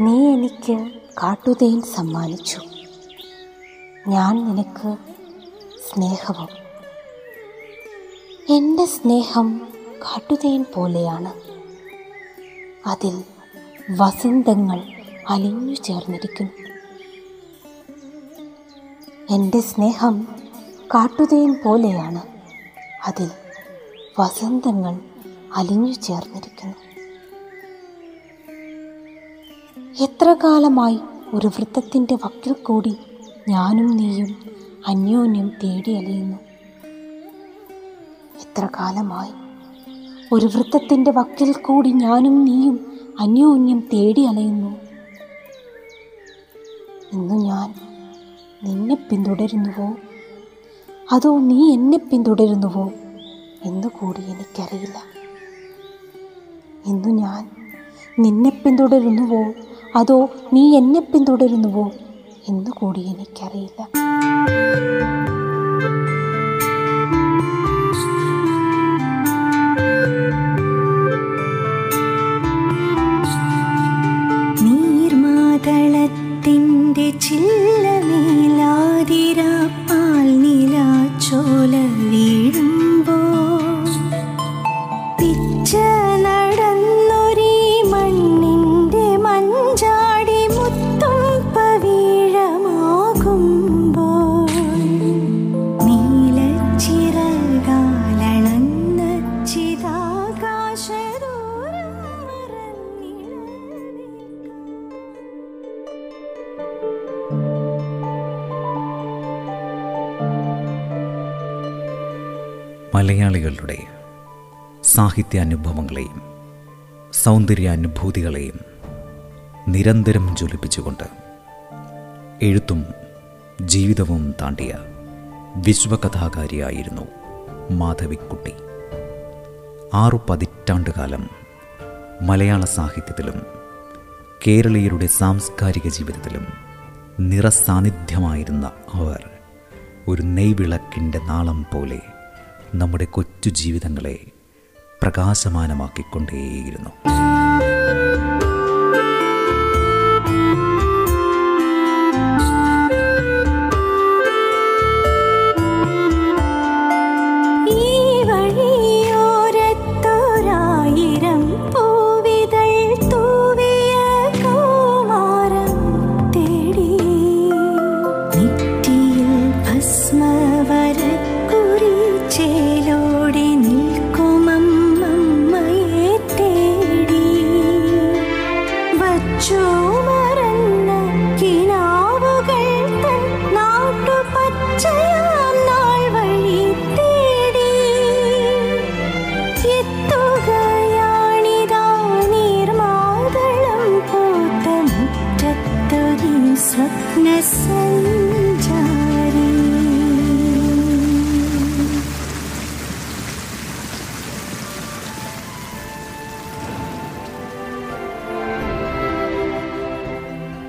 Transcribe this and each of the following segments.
നീ എനിക്ക് കാട്ടുതേൻ സമ്മാനിച്ചു. ഞാൻ നിനക്ക് സ്നേഹവും എന്റെ സ്നേഹം കാട്ടുതേൻ പോലെയാണ്. അതിൽ വസന്തങ്ങൾ അലിഞ്ഞു ചേർന്നിരിക്കുന്നു. എന്റെ സ്നേഹം കാട്ടുതേൻ പോലെയാണ്. അതിൽ വസന്തങ്ങൾ അലിഞ്ഞു ചേർന്നിരിക്കുന്നു. എത്ര കാലമായി ഒരു വൃത്തത്തിന്റെ വക്കിൽ കൂടി ഞാനും നീയും അന്യോന്യം തേടി അലയുന്നു. എത്ര കാലമായി ഒരു വൃത്തത്തിന്റെ വക്കിൽ കൂടി ഞാനും നീയും അന്യോന്യം തേടി അലയുന്നു. ഇന്നു ഞാൻ നിന്നെ പിന്തുടരുന്നുവോ? അതോ നീ എന്നെ പിന്തുടരുന്നുവോ? എന്ന് കൂടി എനിക്കറിയില്ല. ഇന്നു ഞാൻ നിന്നെ പിന്തുടരുന്നുവോ? അതോ നീ എന്നെ പിന്തുടരുന്നുവോ? എന്ന് കൂടി എനിക്കറിയില്ല. മലയാളികളുടെ സാഹിത്യാനുഭവങ്ങളെയും സൗന്ദര്യാനുഭൂതികളെയും നിരന്തരം ജ്വലിപ്പിച്ചുകൊണ്ട് എഴുത്തും ജീവിതവും താണ്ടിയ വിശ്വകഥാകാരിയായിരുന്നു മാധവിക്കുട്ടി. ആറു പതിറ്റാണ്ടുകാലം മലയാള സാഹിത്യത്തിലും കേരളീയരുടെ സാംസ്കാരിക ജീവിതത്തിലും നിറസാന്നിധ്യമായിരുന്ന അവർ ഒരു നെയ്വിളക്കിന്റെ നാളം പോലെ നമ്മുടെ കൊച്ചു ജീവിതങ്ങളെ പ്രകാശമാനമാക്കിക്കൊണ്ടേയിരുന്നു. 的你。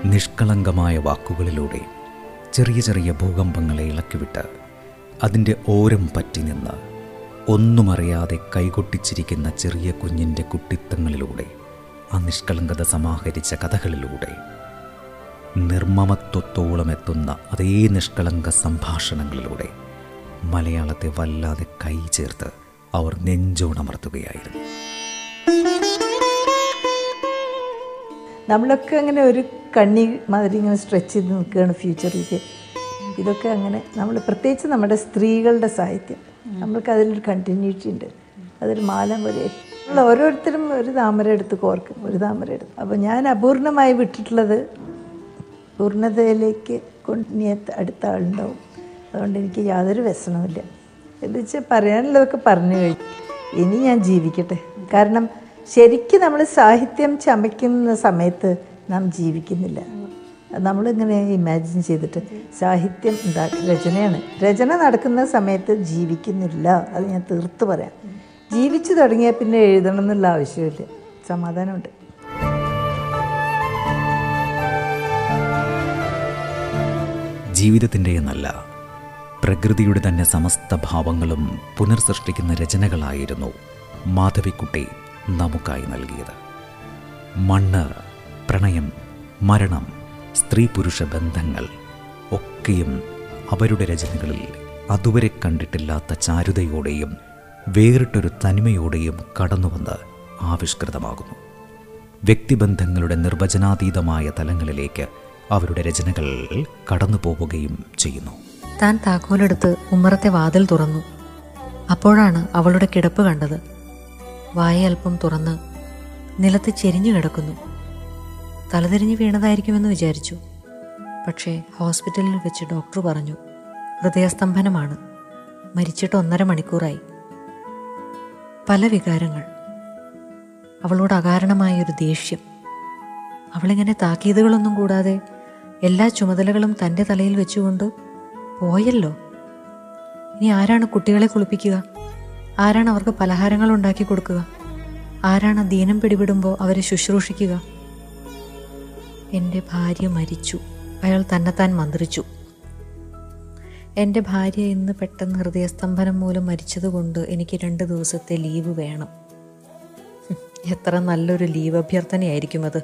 നിഷ്കളങ്കമായ വാക്കുകളിലൂടെ ചെറിയ ചെറിയ ഭൂകമ്പങ്ങളെ ഇളക്കിവിട്ട് അതിന്റെ ഓരം പറ്റി നിന്ന് ഒന്നുമറിയാതെ കൈകൊട്ടിച്ചിരിക്കുന്ന ചെറിയ കുഞ്ഞിന്റെ കുട്ടിത്തങ്ങളിലൂടെ ആ നിഷ്കളങ്കത സമാഹരിച്ച കഥകളിലൂടെ നിർമ്മമത്വത്തോളം എത്തുന്ന അതേ നിഷ്കളങ്ക സംഭാഷണങ്ങളിലൂടെ മലയാളത്തെ വല്ലാതെ കൈ ചേർത്ത് അവർ നെഞ്ചോണമർത്തുകയായിരുന്നു നമ്മളൊക്കെ അങ്ങനെ ഒരു കണ്ണി മാതിരി ഇങ്ങനെ സ്ട്രെച്ച് ചെയ്ത് നിൽക്കുകയാണ് ഫ്യൂച്ചറിലേക്ക് ഇതൊക്കെ അങ്ങനെ നമ്മൾ പ്രത്യേകിച്ച് നമ്മുടെ സ്ത്രീകളുടെ സാഹിത്യം. നമ്മൾക്ക് അതിലൊരു കണ്ടിന്യൂറ്റി ഉണ്ട്. അതൊരു മാലം പോലെ ഓരോരുത്തരും ഒരു താമര എടുത്ത് കോർക്കും ഒരു താമര എടുത്ത്. അപ്പോൾ ഞാൻ അപൂർണമായി വിട്ടിട്ടുള്ളത് പൂർണതയിലേക്ക് കൊണ്ടിനി അടുത്ത ആളുണ്ടാവും. അതുകൊണ്ട് എനിക്ക് യാതൊരു വ്യസനവുമില്ല. എന്ന് വെച്ചാൽ പറയാനുള്ളതൊക്കെ പറഞ്ഞു കഴിഞ്ഞു. ഇനി ഞാൻ ജീവിക്കട്ടെ. കാരണം ശരിക്കും നമ്മൾ സാഹിത്യം ചമയ്ക്കുന്ന സമയത്ത് നാം ജീവിക്കുന്നില്ല. നമ്മളിങ്ങനെ ഇമാജിൻ ചെയ്തിട്ട് സാഹിത്യം ഉണ്ടാക്കി രചനയാണ്. രചന നടക്കുന്ന സമയത്ത് ജീവിക്കുന്നില്ല. അത് ഞാൻ തീർത്ത് പറയാം. ജീവിച്ചു തുടങ്ങിയാൽ പിന്നെ എഴുതണം എന്നുള്ള ആവശ്യമില്ല. സമാധാനമുണ്ട്. ജീവിതത്തിന്റെ എന്നല്ല പ്രകൃതിയുടെ തന്നെ സമസ്ത ഭാവങ്ങളും പുനർസൃഷ്ടിക്കുന്ന രചനകളായിരുന്നു മാധവിക്കുട്ടി. നമുക്കായി നൽകിയത്. മണ്ണ് പ്രണയം മരണം സ്ത്രീ പുരുഷ ബന്ധങ്ങൾ ഒക്കെയും അവരുടെ രചനകളിൽ അതുവരെ കണ്ടിട്ടില്ലാത്ത ചാരുതയോടെയും വേറിട്ടൊരു തനിമയോടെയും കടന്നുവന്ന് ആവിഷ്കൃതമാകുന്നു. വ്യക്തിബന്ധങ്ങളുടെ നിർവചനാതീതമായ തലങ്ങളിലേക്ക് അവരുടെ രചനകൾ കടന്നു പോവുകയും ചെയ്യുന്നു. താൻ താക്കോലെടുത്ത് ഉമ്മറത്തെ വാതിൽ തുറന്നു. അപ്പോഴാണ് അവളുടെ കിടപ്പ് കണ്ടത്. വായ അല്പം തുറന്ന് നിലത്ത് ചെരിഞ്ഞു കിടക്കുന്നു. തലതിരിഞ്ഞ് വീണതായിരിക്കുമെന്ന് വിചാരിച്ചു. പക്ഷേ ഹോസ്പിറ്റലിൽ വെച്ച് ഡോക്ടർ പറഞ്ഞു ഹൃദയസ്തംഭനമാണ്. മരിച്ചിട്ട് ഒന്നര മണിക്കൂറായി. പല വികാരങ്ങൾ. അവളോട് അകാരണമായ ഒരു ദേഷ്യം. അവളിങ്ങനെ താക്കീതുകളൊന്നും കൂടാതെ എല്ലാ ചുമതലകളും തന്റെ തലയിൽ വെച്ചുകൊണ്ട് പോയല്ലോ. ഇനി ആരാണ് കുട്ടികളെ കുളിപ്പിക്കുക? ആരാണ് അവർക്ക് പലഹാരങ്ങൾ ഉണ്ടാക്കി കൊടുക്കുക? ആരാണ് ദീനം പിടിപെടുമ്പോൾ അവരെ ശുശ്രൂഷിക്കുക? എന്റെ ഭാര്യ മരിച്ചു. അയാൾ തന്നെത്താൻ മന്ത്രിച്ചു. എന്റെ ഭാര്യ ഇന്ന് പെട്ടെന്ന് ഹൃദയസ്തംഭനം മൂലം മരിച്ചതുകൊണ്ട് എനിക്ക് രണ്ട് ദിവസത്തെ ലീവ് വേണം. എത്ര നല്ലൊരു ലീവ് അഭ്യർത്ഥനയായിരിക്കും അത്.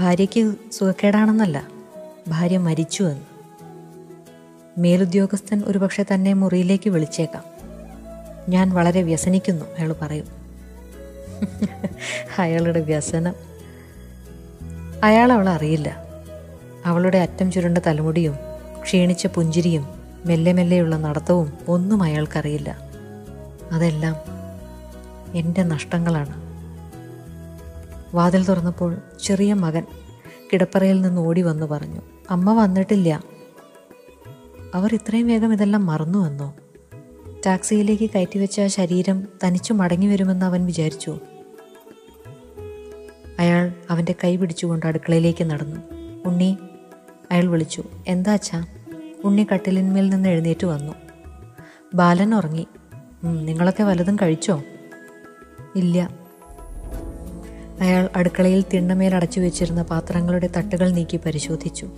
ഭാര്യയ്ക്ക് സുഖക്കേടാണെന്നല്ല ഭാര്യ മരിച്ചു എന്ന്. മേലുദ്യോഗസ്ഥൻ ഒരുപക്ഷെ തന്നെ മുറിയിലേക്ക് വിളിച്ചേക്കാം. ഞാൻ വളരെ വ്യസനിക്കുന്നു അയാൾ പറയും. അയാളുടെ വ്യസനം. അയാൾ അറിയില്ല. അവളുടെ അറ്റം ചുരുണ്ട തലമുടിയും ക്ഷീണിച്ച പുഞ്ചിരിയും മെല്ലെ മെല്ലെയുള്ള നടത്തവും ഒന്നും അയാൾക്കറിയില്ല. അതെല്ലാം എന്റെ നഷ്ടങ്ങളാണ്. വാതിൽ തുറന്നപ്പോൾ ചെറിയ മകൻ കിടപ്പറയിൽ നിന്ന് ഓടി വന്നു പറഞ്ഞു അമ്മ വന്നിട്ടില്ല. അവർ ഇത്രയും വേഗം ഇതെല്ലാം മറന്നുവെന്നോ ടാക്സിയിലേക്ക് കയറ്റിവെച്ച ശരീരം തനിച്ചു മടങ്ങി വരുമെന്ന് അവൻ വിചാരിച്ചു. അയാൾ അവന്റെ കൈ പിടിച്ചുകൊണ്ട് അടുക്കളയിലേക്ക് നടന്നു. ഉണ്ണി അയാൾ വിളിച്ചു എന്താ അച്ഛാ? ഉണ്ണി കട്ടിലിന്മേൽ നിന്ന് എഴുന്നേറ്റ് വന്നു. ബാലൻ ഉറങ്ങി. "ഉം, നിങ്ങളൊക്കെ വലതും കഴിച്ചോ? ഇല്ല. അയാൾ അടുക്കളയിൽ തിണ്ണമേൽ അടച്ചു വെച്ചിരുന്ന പാത്രങ്ങളുടെ തട്ടുകൾ നീക്കി പരിശോധിച്ചു.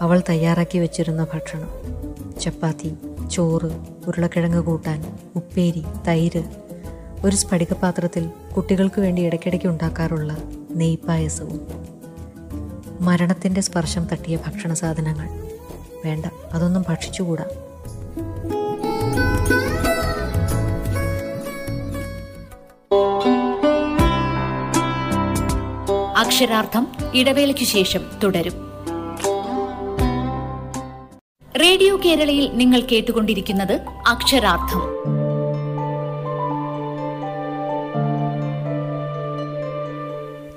അവൾ തയ്യാറാക്കി വെച്ചിരുന്ന ഭക്ഷണം ചപ്പാത്തി ചോറ് ഉരുളക്കിഴങ്ങ് കൂട്ടാൻ ഉപ്പേരി തൈര് ഒരു സ്ഫടികപാത്രത്തിൽ കുട്ടികൾക്ക് വേണ്ടി ഇടയ്ക്കിടയ്ക്ക് ഉണ്ടാക്കാറുള്ള നെയ്പായസവും. മരണത്തിന്റെ സ്പർശം തട്ടിയ ഭക്ഷണ സാധനങ്ങൾ. വേണ്ട അതൊന്നും ഭക്ഷിച്ചുകൂടാ. അക്ഷരാർത്ഥം ഇടവേളയ്ക്കു ശേഷം തുടരും. റേഡിയോ കേരളയിൽ നിങ്ങൾ കേട്ടുകൊണ്ടിരിക്കുന്നത് അക്ഷരാർത്ഥം.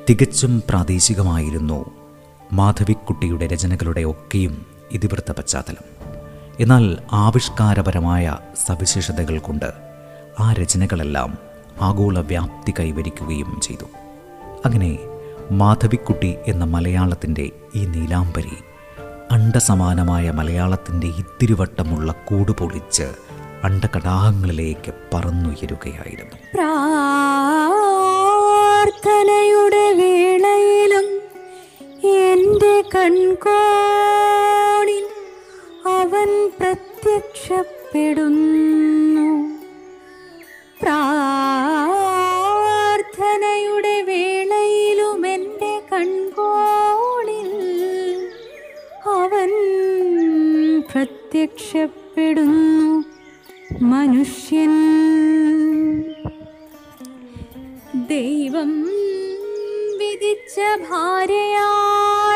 തികച്ചും പ്രാദേശികമായിരുന്നു മാധവിക്കുട്ടിയുടെ രചനകളുടെ ഒക്കെയും ഇതിവൃത്ത പശ്ചാത്തലം. എന്നാൽ ആവിഷ്കാരപരമായ സവിശേഷതകൾ കൊണ്ട് ആ രചനകളെല്ലാം ആഗോള വ്യാപ്തി കൈവരിക്കുകയും ചെയ്തു. അങ്ങനെ മാധവിക്കുട്ടി എന്ന മലയാളത്തിന്റെ ഈ നീലാംബരി അണ്ടസമാനമായ മലയാളത്തിന്റെ ഇത്തിരിവട്ടമുള്ള കൂട് പൊളിച്ച് അണ്ടകടാഹങ്ങളിലേക്ക് പറന്നുയരുകയായിരുന്നു. പ്രാർത്ഥനയുടെ വേളയിലും എന്റെ കൺകോണിൽ അവൻ പ്രത്യക്ഷപ്പെടുന്നു. പ്രാർത്ഥനയുടെ പ്രത്യക്ഷപ്പെടുന്നു മനുഷ്യൻ. ദൈവം വിധിച്ച ഭാര്യയാണെങ്കിലും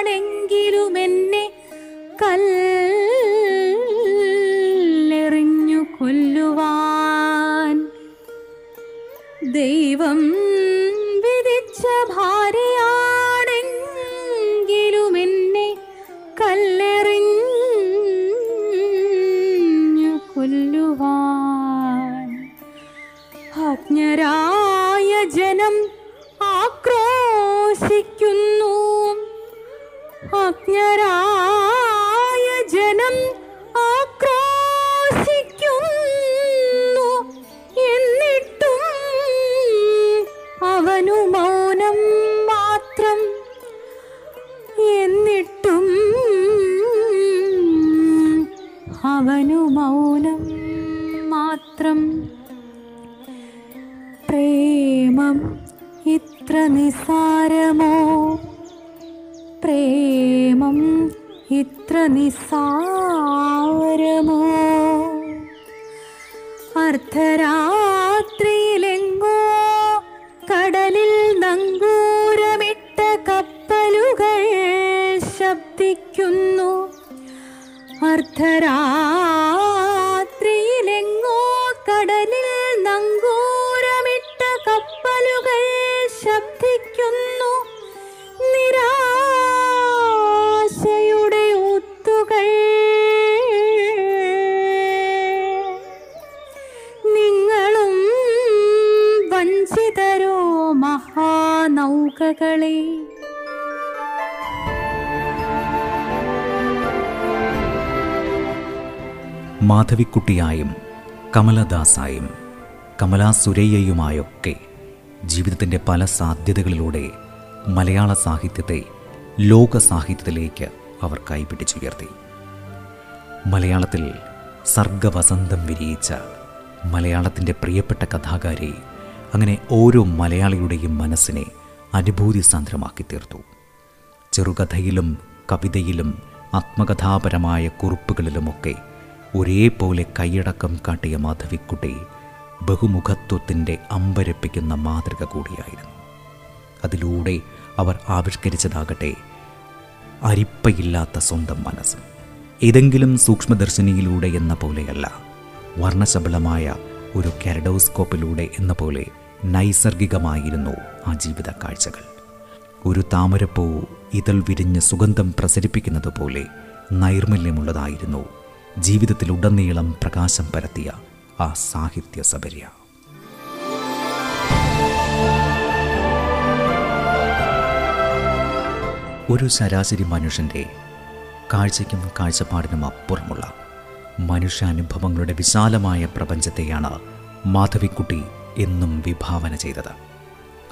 കല്ലെറിഞ്ഞു ജനം പ്രേമം ഇത്ര നിസാരമോ? പ്രേമം ഇത്ര നിസാരമോ? അർദ്ധരാത്രിയിലെങ്ങോ കടലിൽ നങ്കൂരമിട്ട കപ്പലുകൾ ശബ്ദിക്കുന്നു. അർദ്ധരാത്രിയിലെങ്ങോ മഹാനൗകകളെ മാധവിക്കുട്ടിയായും കമലദാസായും കമലാ സുരയ്യയുമായൊക്കെ ജീവിതത്തിന്റെ പല സാധ്യതകളിലൂടെ മലയാള സാഹിത്യത്തെ ലോക സാഹിത്യത്തിലേക്ക് അവർ കൈപിടിച്ചുയർത്തി. മലയാളത്തിൽ സർഗവസന്തം വിരിയിച്ച മലയാളത്തിന്റെ പ്രിയപ്പെട്ട കഥാകാരി അങ്ങനെ ഓരോ മലയാളിയുടെയും മനസ്സിനെ അനുഭൂതി സാന്ദ്രമാക്കി തീർത്തു ചെറുകഥയിലും കവിതയിലും ആത്മകഥാപരമായ കുറിപ്പുകളിലുമൊക്കെ ഒരേപോലെ കൈയടക്കം കാട്ടിയ മാധവിക്കുട്ടി ബഹുമുഖത്വത്തിന്റെ അമ്പരപ്പിക്കുന്ന മാതൃക കൂടിയായിരുന്നു. അതിലൂടെ അവർ ആവിഷ്കരിച്ചതാകട്ടെ അരിപ്പയില്ലാത്ത സ്വന്തം മനസ്സ്. ഏതെങ്കിലും സൂക്ഷ്മദർശിനിയിലൂടെ എന്ന പോലെയല്ല വർണശബളമായ ഒരു കാരഡോസ്കോപ്പിലൂടെ എന്ന പോലെ നൈസർഗികമായിരുന്നു ആ ജീവിത കാഴ്ചകൾ ഒരു താമരപ്പൂ ഇതൾ വിരിഞ്ഞ് സുഗന്ധം പ്രസരിപ്പിക്കുന്നത് പോലെ നൈർമല്യമുള്ളതായിരുന്നു. ജീവിതത്തിലുടനീളം പ്രകാശം പരത്തിയ ആ സാഹിത്യ സബര്യ. ഒരു ശരാശരി മനുഷ്യന്റെ കാഴ്ചയ്ക്കും കാഴ്ചപ്പാടിനും അപ്പുറമുള്ള മനുഷ്യാനുഭവങ്ങളുടെ വിശാലമായ പ്രപഞ്ചത്തെയാണ് മാധവിക്കുട്ടി എന്നും വിഭാവന ചെയ്തത്.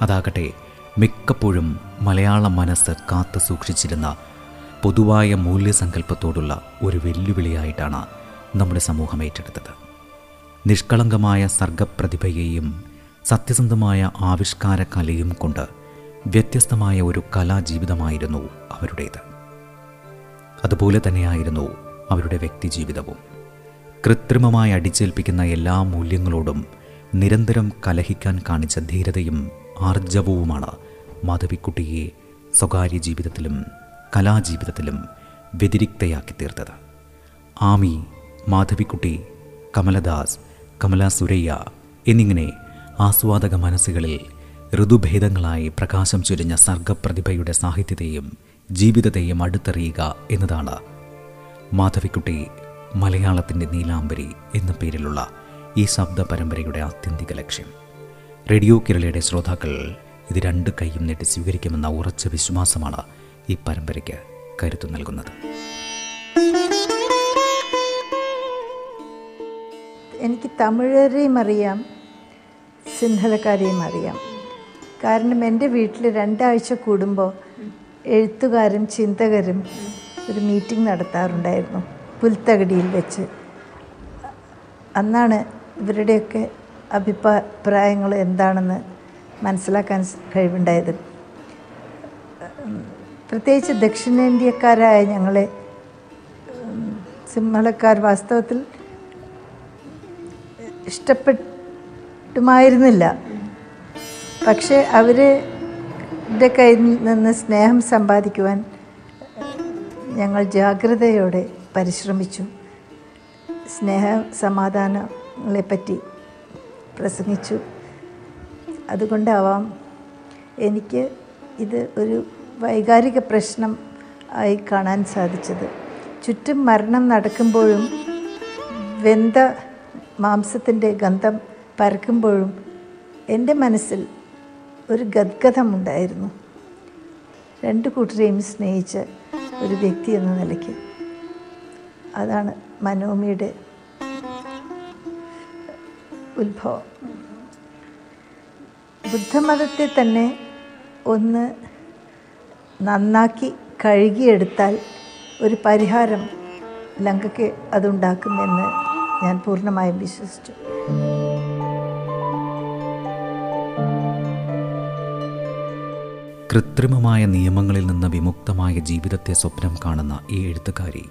അതാകട്ടെ മിക്കപ്പോഴും മലയാള മനസ്സ് കാത്തു സൂക്ഷിച്ചിരുന്ന പൊതുവായ മൂല്യസങ്കല്പത്തോടുള്ള ഒരു വെല്ലുവിളിയായിട്ടാണ് നമ്മുടെ സമൂഹം ഏറ്റെടുത്തത്. നിഷ്കളങ്കമായ സർഗപ്രതിഭയെയും സത്യസന്ധമായ ആവിഷ്കാര കലയും കൊണ്ട് വ്യത്യസ്തമായ ഒരു കലാജീവിതമായിരുന്നു അവരുടേത്. അതുപോലെ തന്നെയായിരുന്നു അവരുടെ വ്യക്തിജീവിതവും. കൃത്രിമമായി അടിച്ചേൽപ്പിക്കുന്ന എല്ലാ മൂല്യങ്ങളോടും നിരന്തരം കലഹിക്കാൻ കാണിച്ച ധീരതയും ആർജവവുമാണ് മാധവിക്കുട്ടിയെ സ്വകാര്യ ജീവിതത്തിലും കലാജീവിതത്തിലും വ്യതിരിക്തയാക്കി തീർത്തത്. ആമി മാധവിക്കുട്ടി കമലദാസ് കമല സുരയ്യ എന്നിങ്ങനെ ആസ്വാദക മനസ്സുകളിൽ ഋതുഭേദങ്ങളായി പ്രകാശം ചൊരിഞ്ഞ സർഗപ്രതിഭയുടെ സാഹിത്യത്തെയും ജീവിതത്തെയും അടുത്തറിയുക എന്നതാണ് മാധവിക്കുട്ടി മലയാളത്തിന്റെ നീലാംബരി എന്ന പേരിലുള്ള ഈ ശബ്ദ പരമ്പരയുടെ ആത്യന്തിക ലക്ഷ്യം. റേഡിയോ കേരളയുടെ ശ്രോതാക്കൾ ഇത് രണ്ട് കൈയും നീട്ടി സ്വീകരിക്കുമെന്ന ഉറച്ച വിശ്വാസമാണ് ഈ പരമ്പരയ്ക്ക് കരുത്തു നൽകുന്നത്. എനിക്ക് തമിഴരെയും അറിയാം സിൻഹലക്കാരെയും അറിയാം. കാരണം എന്റെ വീട്ടിൽ രണ്ടാഴ്ച കൂടുമ്പോൾ എഴുത്തുകാരും ചിന്തകരും ഒരു മീറ്റിംഗ് നടത്താറുണ്ടായിരുന്നു പുൽത്തകടിയിൽ വെച്ച്. അന്നാണ് ഇവരുടെയൊക്കെ അഭിപ്രായങ്ങൾ എന്താണെന്ന് മനസ്സിലാക്കാൻ കഴിവുണ്ടായത്. പ്രത്യേകിച്ച് ദക്ഷിണേന്ത്യക്കാരായ ഞങ്ങളെ സിംഹളക്കാർ വാസ്തവത്തിൽ ഇഷ്ടപ്പെട്ടുമായിരുന്നില്ല. പക്ഷേ അവരുടെ കയ്യിൽ നിന്ന് സ്നേഹം സമ്പാദിക്കുവാൻ ഞങ്ങൾ ജാഗ്രതയോടെ പരിശ്രമിച്ചു. സ്നേഹ സമാധാനങ്ങളെപ്പറ്റി പ്രസംഗിച്ചു. അതുകൊണ്ടാവാം എനിക്ക് ഇത് ഒരു വൈകാരിക പ്രശ്നം ആയി കാണാൻ സാധിച്ചത്. ചുറ്റും മരണം നടക്കുമ്പോഴും വെന്ത മാംസത്തിന്റെ ഗന്ധം പരക്കുമ്പോഴും എന്റെ മനസ്സിൽ ഒരു ഗദ്ഗതമുണ്ടായിരുന്നു രണ്ട് കൂട്ടരെയും സ്നേഹിച്ച ഒരു വ്യക്തി എന്ന നിലയ്ക്ക്. അതാണ് മനോമിയുടെ ഉത്ഭവം. ബുദ്ധമതത്തെ തന്നെ ഒന്ന് നന്നാക്കി കഴുകിയെടുത്താൽ ഒരു പരിഹാരം ലങ്കയ്ക്ക് അതുണ്ടാക്കുമെന്ന് ഞാൻ പൂർണമായും വിശ്വസിച്ചു. കൃത്രിമമായ നിയമങ്ങളിൽ നിന്ന് വിമുക്തമായ ജീവിതത്തെ സ്വപ്നം കാണുന്ന ഈ എഴുത്തുകാരി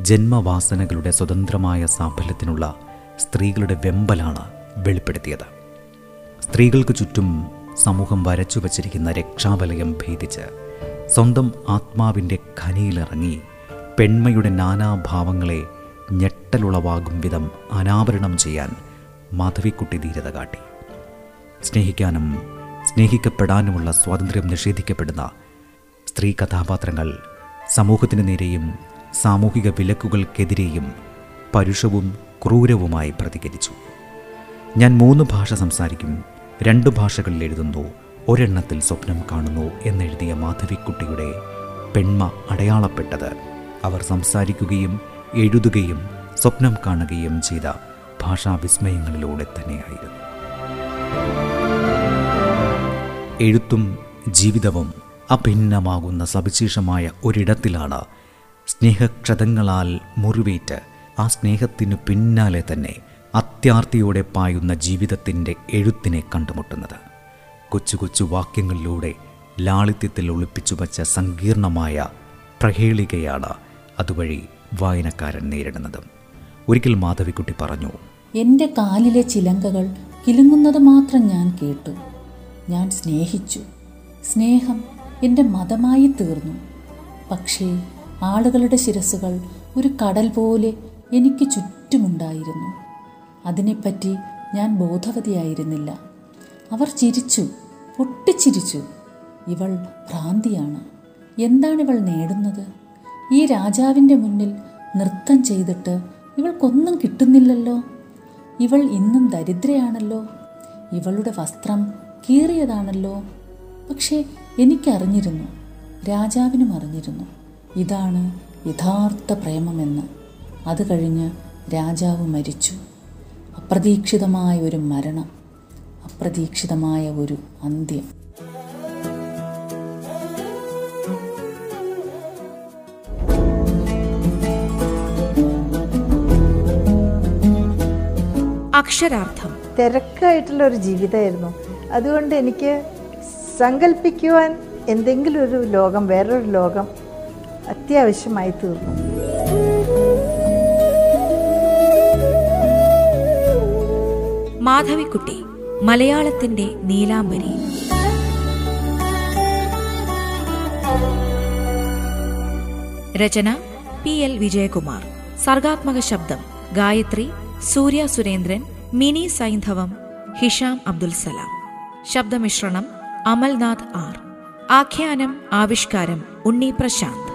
ജന്മവാസനകളുടെ സ്വതന്ത്രമായ സാഫല്യത്തിനുള്ള സ്ത്രീകളുടെ വെമ്പലാണ് വെളിപ്പെടുത്തിയത്. സ്ത്രീകൾക്ക് ചുറ്റും സമൂഹം വരച്ചു വച്ചിരിക്കുന്ന രക്ഷാവലയം ഭേദിച്ച് സ്വന്തം ആത്മാവിന്റെ ഖനിയിലിറങ്ങി പെൺമയുടെ നാനാഭാവങ്ങളെ ഞെട്ടലുളവാകും വിധം അനാവരണം ചെയ്യാൻ മാധവിക്കുട്ടി ധീരത കാട്ടി. സ്നേഹിക്കാനും സ്നേഹിക്കപ്പെടാനുമുള്ള സ്വാതന്ത്ര്യം നിഷേധിക്കപ്പെടുന്ന സ്ത്രീ കഥാപാത്രങ്ങൾ സമൂഹത്തിന് നേരെയും സാമൂഹിക വിലക്കുകൾക്കെതിരെയും പരുഷവും ക്രൂരവുമായി പ്രതികരിച്ചു. ഞാൻ മൂന്ന് ഭാഷ സംസാരിക്കും. രണ്ട് ഭാഷകളിൽ എഴുതുന്നു. ഒരെണ്ണത്തിൽ സ്വപ്നം കാണുന്നു എന്നെഴുതിയ മാധവിക്കുട്ടിയുടെ പെൺമ അടയാളപ്പെട്ടത്. അവർ സംസാരിക്കുകയും എഴുതുകയും സ്വപ്നം കാണുകയും ചെയ്ത ഭാഷാവിസ്മയങ്ങളിലൂടെ തന്നെയായിരുന്നു. എഴുത്തും ജീവിതവും അഭിന്നമാകുന്ന സവിശേഷമായ ഒരിടത്തിലാണ് സ്നേഹക്ഷതങ്ങളാൽ മുറിവേറ്റ് ആ സ്നേഹത്തിനു പിന്നാലെ തന്നെ അത്യാർത്തിയോടെ പായുന്ന ജീവിതത്തിന്റെ എഴുത്തിനെ കണ്ടുമുട്ടുന്നത്. കൊച്ചു കൊച്ചു വാക്യങ്ങളിലൂടെ ലാളിത്യത്തിൽ ഒളിപ്പിച്ചു വച്ച സങ്കീർണമായ പ്രഹേളികയാണ് അതുവഴി വായനക്കാരൻ നേരിടുന്നത്. ഒരിക്കൽ മാധവിക്കുട്ടി പറഞ്ഞു എന്റെ കാലിലെ ചിലങ്കകൾ കിലുങ്ങുന്നത് മാത്രം ഞാൻ കേട്ടു. ഞാൻ സ്നേഹിച്ചു. സ്നേഹം എന്റെ മതമായി തീർന്നു. പക്ഷേ ആളുകളുടെ ശിരസുകൾ ഒരു കടൽ പോലെ എനിക്ക് ചുറ്റുമുണ്ടായിരുന്നു. അതിനെപ്പറ്റി ഞാൻ ബോധവതിയായിരുന്നില്ല. അവർ ചിരിച്ചു പൊട്ടിച്ചിരിച്ചു. ഇവൾ ഭ്രാന്തിയാണ്. എന്താണിവൾ നേടുന്നത്? ഈ രാജാവിന്റെ മുന്നിൽ നൃത്തം ചെയ്തിട്ട് ഇവൾക്കൊന്നും കിട്ടുന്നില്ലല്ലോ. ഇവൾ ഇന്നും ദരിദ്രയാണല്ലോ. ഇവളുടെ വസ്ത്രം കീറിയതാണല്ലോ. പക്ഷേ എനിക്കറിഞ്ഞിരുന്നു രാജാവിനും അറിഞ്ഞിരുന്നു. ഇതാണ് യഥാർത്ഥ പ്രേമമെന്ന്. അത് കഴിഞ്ഞ് രാജാവ് മരിച്ചു. അപ്രതീക്ഷിതമായ ഒരു മരണം അപ്രതീക്ഷിതമായ ഒരു അന്ത്യം. അക്ഷരാർത്ഥം. തിരക്കായിട്ടുള്ള ഒരു ജീവിതമായിരുന്നു. അതുകൊണ്ട് എനിക്ക് സങ്കല്പിക്കുവാൻ എന്തെങ്കിലും ഒരു ലോകം വേറൊരു ലോകം അത്യാവശ്യമായി തീർന്നു മാധവിക്കുട്ടി മലയാളത്തിന്റെ നീലാംബരി. രചന പി എൽ വിജയകുമാർ. സർഗാത്മക ശബ്ദം ഗായത്രി സൂര്യ സുരേന്ദ്രൻ മിനി സൈന്ധവം ഹിഷാം അബ്ദുൽ സലാം. ശബ്ദമിശ്രണം അമൽനാഥ് ആർ. ആഖ്യാനം ആവിഷ്കാരം ഉണ്ണി പ്രശാന്ത്.